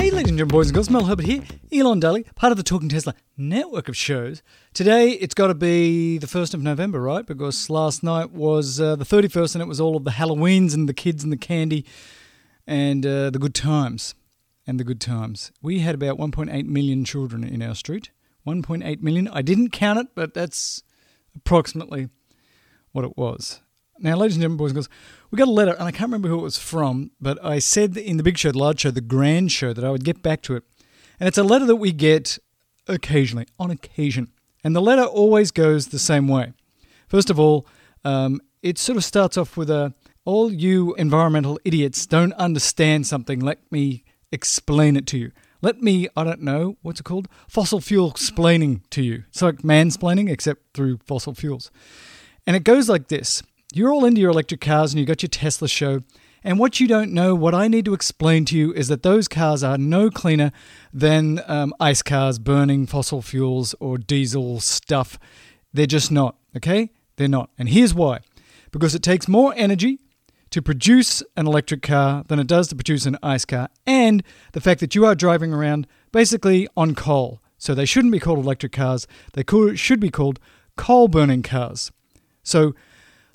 Hey, ladies and gentlemen, boys and girls, Mel Herbert here, Elon Daily, part of the Talking Tesla network of shows. Today, it's got to be the 1st of November, right? Because last night was uh, the 31st and it was all of the Halloweens and the kids and the candy and uh, the good times. And the good times. We had about 1.8 million children in our street. 1.8 million. I didn't count it, but that's approximately what it was. Now, ladies and gentlemen, boys and girls, we got a letter, and I can't remember who it was from, but I said in the big show, the large show, the grand show, that I would get back to it. And it's a letter that we get occasionally, on occasion. And the letter always goes the same way. First of all, um, it sort of starts off with a all you environmental idiots don't understand something. Let me explain it to you. Let me, I don't know, what's it called? Fossil fuel explaining to you. It's like mansplaining, except through fossil fuels. And it goes like this You're all into your electric cars and you got your Tesla show. And what you don't know, what I need to explain to you, is that those cars are no cleaner than um, ice cars burning fossil fuels or diesel stuff. They're just not, okay? They're not. And here's why because it takes more energy to produce an electric car than it does to produce an ice car, and the fact that you are driving around basically on coal. So they shouldn't be called electric cars, they should be called coal burning cars. So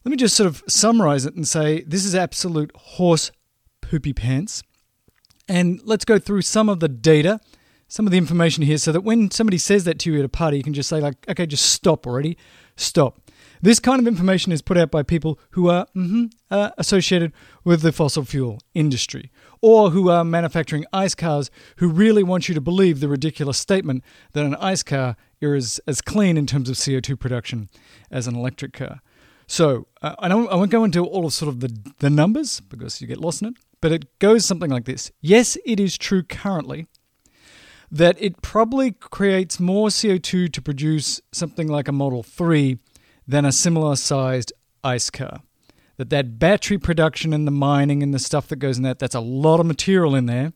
let me just sort of summarize it and say this is absolute horse poopy pants. And let's go through some of the data, some of the information here, so that when somebody says that to you at a party, you can just say, like, okay, just stop already. Stop. This kind of information is put out by people who are mm-hmm, uh, associated with the fossil fuel industry or who are manufacturing ice cars who really want you to believe the ridiculous statement that an ice car is as clean in terms of CO2 production as an electric car. So uh, I, don't, I won't go into all of sort of the, the numbers because you get lost in it, but it goes something like this. Yes, it is true currently that it probably creates more CO2 to produce something like a Model 3 than a similar sized ice car. That that battery production and the mining and the stuff that goes in that, that's a lot of material in there,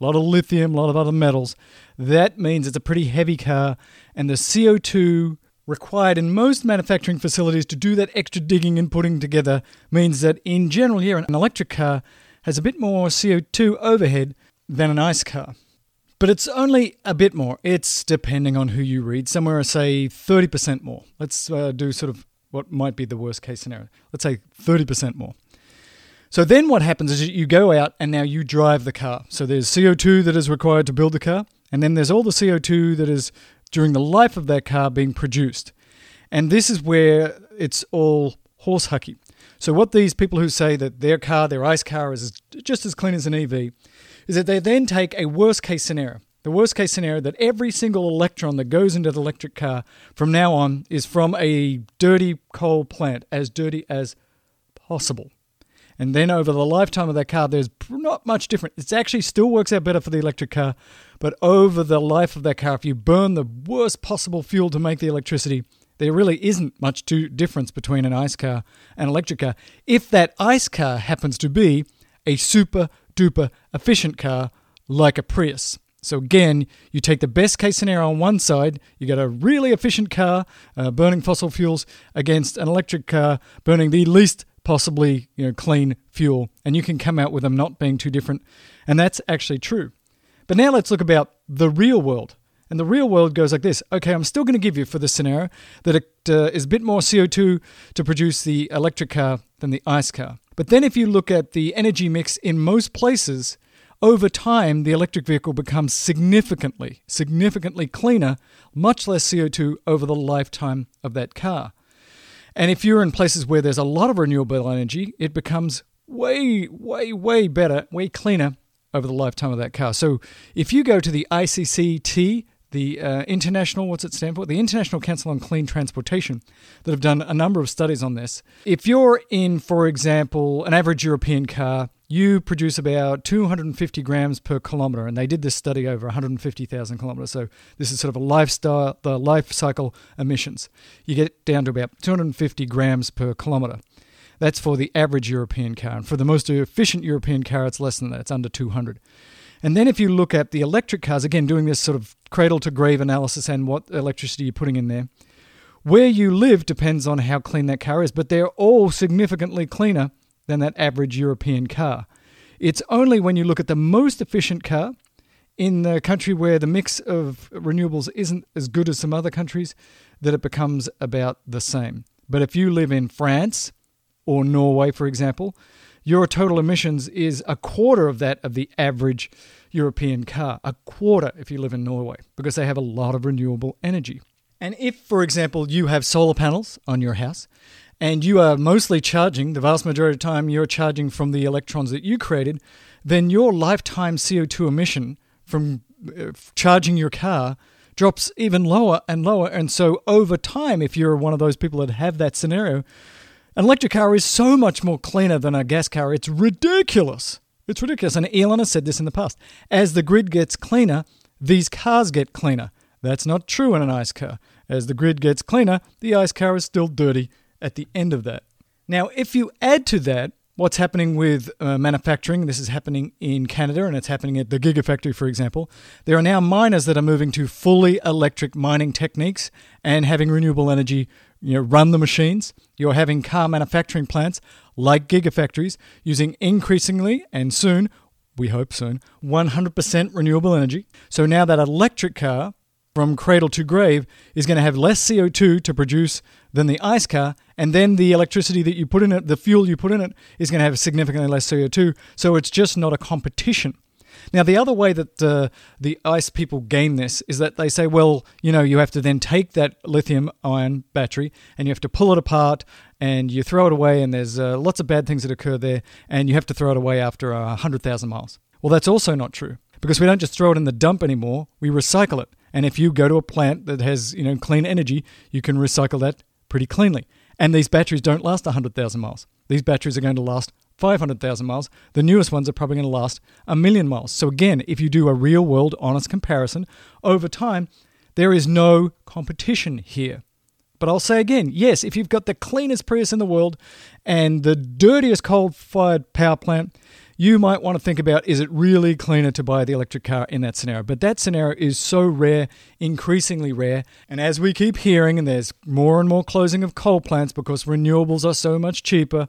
a lot of lithium, a lot of other metals. That means it's a pretty heavy car, and the CO2 required in most manufacturing facilities to do that extra digging and putting together means that in general, here an electric car has a bit more CO2 overhead than an ice car. But it's only a bit more. It's depending on who you read. Somewhere, say 30% more. Let's uh, do sort of what might be the worst case scenario. Let's say 30% more. So then what happens is you go out and now you drive the car. So there's CO2 that is required to build the car, and then there's all the CO2 that is during the life of that car being produced. And this is where it's all horse hucky. So what these people who say that their car, their ice car, is just as clean as an EV, is that they then take a worst case scenario. The worst case scenario that every single electron that goes into the electric car from now on is from a dirty coal plant, as dirty as possible. And then over the lifetime of that car, there's not much different. It actually still works out better for the electric car, but over the life of that car, if you burn the worst possible fuel to make the electricity, there really isn't much difference between an ice car and electric car. If that ice car happens to be a super duper efficient car like a Prius. So again, you take the best case scenario on one side, you got a really efficient car uh, burning fossil fuels against an electric car burning the least possibly you know clean fuel, and you can come out with them not being too different, and that's actually true. But now let's look about the real world. And the real world goes like this. Okay, I'm still going to give you for this scenario that it uh, is a bit more CO2 to produce the electric car than the ice car. But then if you look at the energy mix in most places, over time the electric vehicle becomes significantly, significantly cleaner, much less CO2 over the lifetime of that car. And if you're in places where there's a lot of renewable energy, it becomes way, way, way better, way cleaner over the lifetime of that car. So if you go to the ICCT the uh, international what's it stand for the international council on clean transportation that have done a number of studies on this if you're in for example an average european car you produce about 250 grams per kilometer and they did this study over 150000 kilometers. So this is sort of a lifestyle the life cycle emissions. You get down to about 250 grams per kilometer. That's for the average european car and for the most efficient european car it's less than that it's under 200 and then if you look at the electric cars, again, doing this sort of cradle to grave analysis and what electricity you're putting in there, Where you live depends on how clean that car is, but they're all significantly cleaner than that average European car. It's only when you look at the most efficient car in the country where the mix of renewables isn't as good as some other countries that it becomes about the same. But if you live in France or Norway, for example, your total emissions is a quarter of that of the average European car. A quarter if you live in Norway, because they have a lot of renewable energy. And if, for example, you have solar panels on your house and you are mostly charging, the vast majority of time you're charging from the electrons that you created, then your lifetime CO2 emission from uh, charging your car drops even lower and lower. And so over time, if you're one of those people that have that scenario, an electric car is so much more cleaner than a gas car. It's ridiculous. It's ridiculous. And Elon has said this in the past. As the grid gets cleaner, these cars get cleaner. That's not true in an ICE car. As the grid gets cleaner, the ICE car is still dirty at the end of that. Now, if you add to that what's happening with uh, manufacturing. This is happening in Canada and it's happening at the Gigafactory, for example. There are now miners that are moving to fully electric mining techniques and having renewable energy you know, run the machines. You're having car manufacturing plants like Gigafactories using increasingly and soon, we hope soon, 100% renewable energy. So now that electric car from cradle to grave is going to have less CO2 to produce than the ICE car, and then the electricity that you put in it, the fuel you put in it, is going to have significantly less CO2. So it's just not a competition. Now, the other way that uh, the ICE people gain this is that they say, well, you know, you have to then take that lithium ion battery and you have to pull it apart and you throw it away, and there's uh, lots of bad things that occur there, and you have to throw it away after uh, 100,000 miles. Well, that's also not true because we don't just throw it in the dump anymore, we recycle it. And if you go to a plant that has, you know, clean energy, you can recycle that pretty cleanly. And these batteries don't last 100,000 miles. These batteries are going to last 500,000 miles. The newest ones are probably going to last a million miles. So again, if you do a real world honest comparison over time, there is no competition here. But I'll say again, yes, if you've got the cleanest Prius in the world and the dirtiest coal fired power plant, you might want to think about is it really cleaner to buy the electric car in that scenario? But that scenario is so rare, increasingly rare. And as we keep hearing, and there's more and more closing of coal plants because renewables are so much cheaper,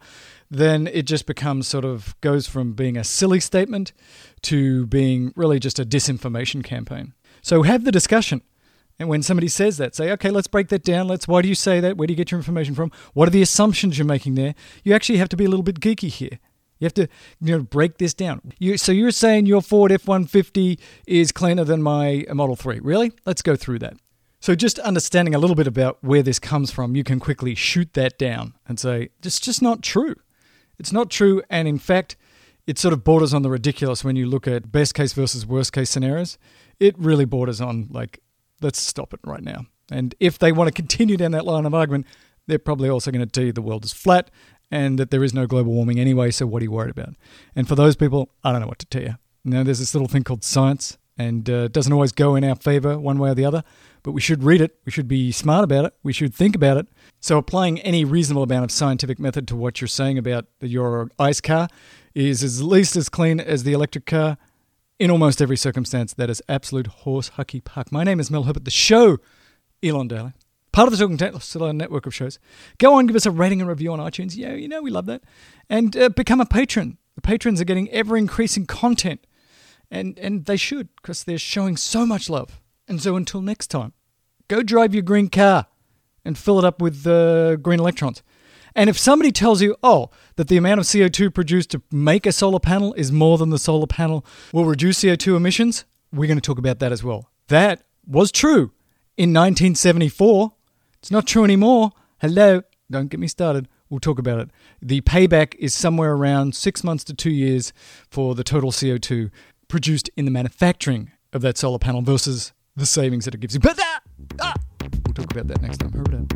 then it just becomes sort of goes from being a silly statement to being really just a disinformation campaign. So have the discussion. And when somebody says that, say, okay, let's break that down. Let's, why do you say that? Where do you get your information from? What are the assumptions you're making there? You actually have to be a little bit geeky here. You have to you know break this down. You, so you're saying your Ford F150 is cleaner than my Model 3. Really? Let's go through that. So just understanding a little bit about where this comes from, you can quickly shoot that down and say it's just not true. It's not true and in fact it sort of borders on the ridiculous when you look at best case versus worst case scenarios. It really borders on like let's stop it right now. And if they want to continue down that line of argument, they're probably also going to tell you the world is flat and that there is no global warming anyway, so what are you worried about? And for those people, I don't know what to tell you. Know, there's this little thing called science, and uh, it doesn't always go in our favor one way or the other, but we should read it, we should be smart about it, we should think about it. So, applying any reasonable amount of scientific method to what you're saying about your ICE car is at least as clean as the electric car in almost every circumstance. That is absolute horse hucky puck. My name is Mel Herbert, the show, Elon Daily part of the Talking network of shows. Go on, give us a rating and review on iTunes. Yeah, you know we love that. And uh, become a patron. The patrons are getting ever increasing content, and and they should because they're showing so much love. And so until next time, go drive your green car and fill it up with uh, green electrons. And if somebody tells you, oh, that the amount of CO2 produced to make a solar panel is more than the solar panel will reduce CO2 emissions, we're going to talk about that as well. That was true in 1974. It's not true anymore. Hello. Don't get me started. We'll talk about it. The payback is somewhere around six months to two years for the total CO2 produced in the manufacturing of that solar panel versus the savings that it gives you. But ah, we'll talk about that next time. Hurry up.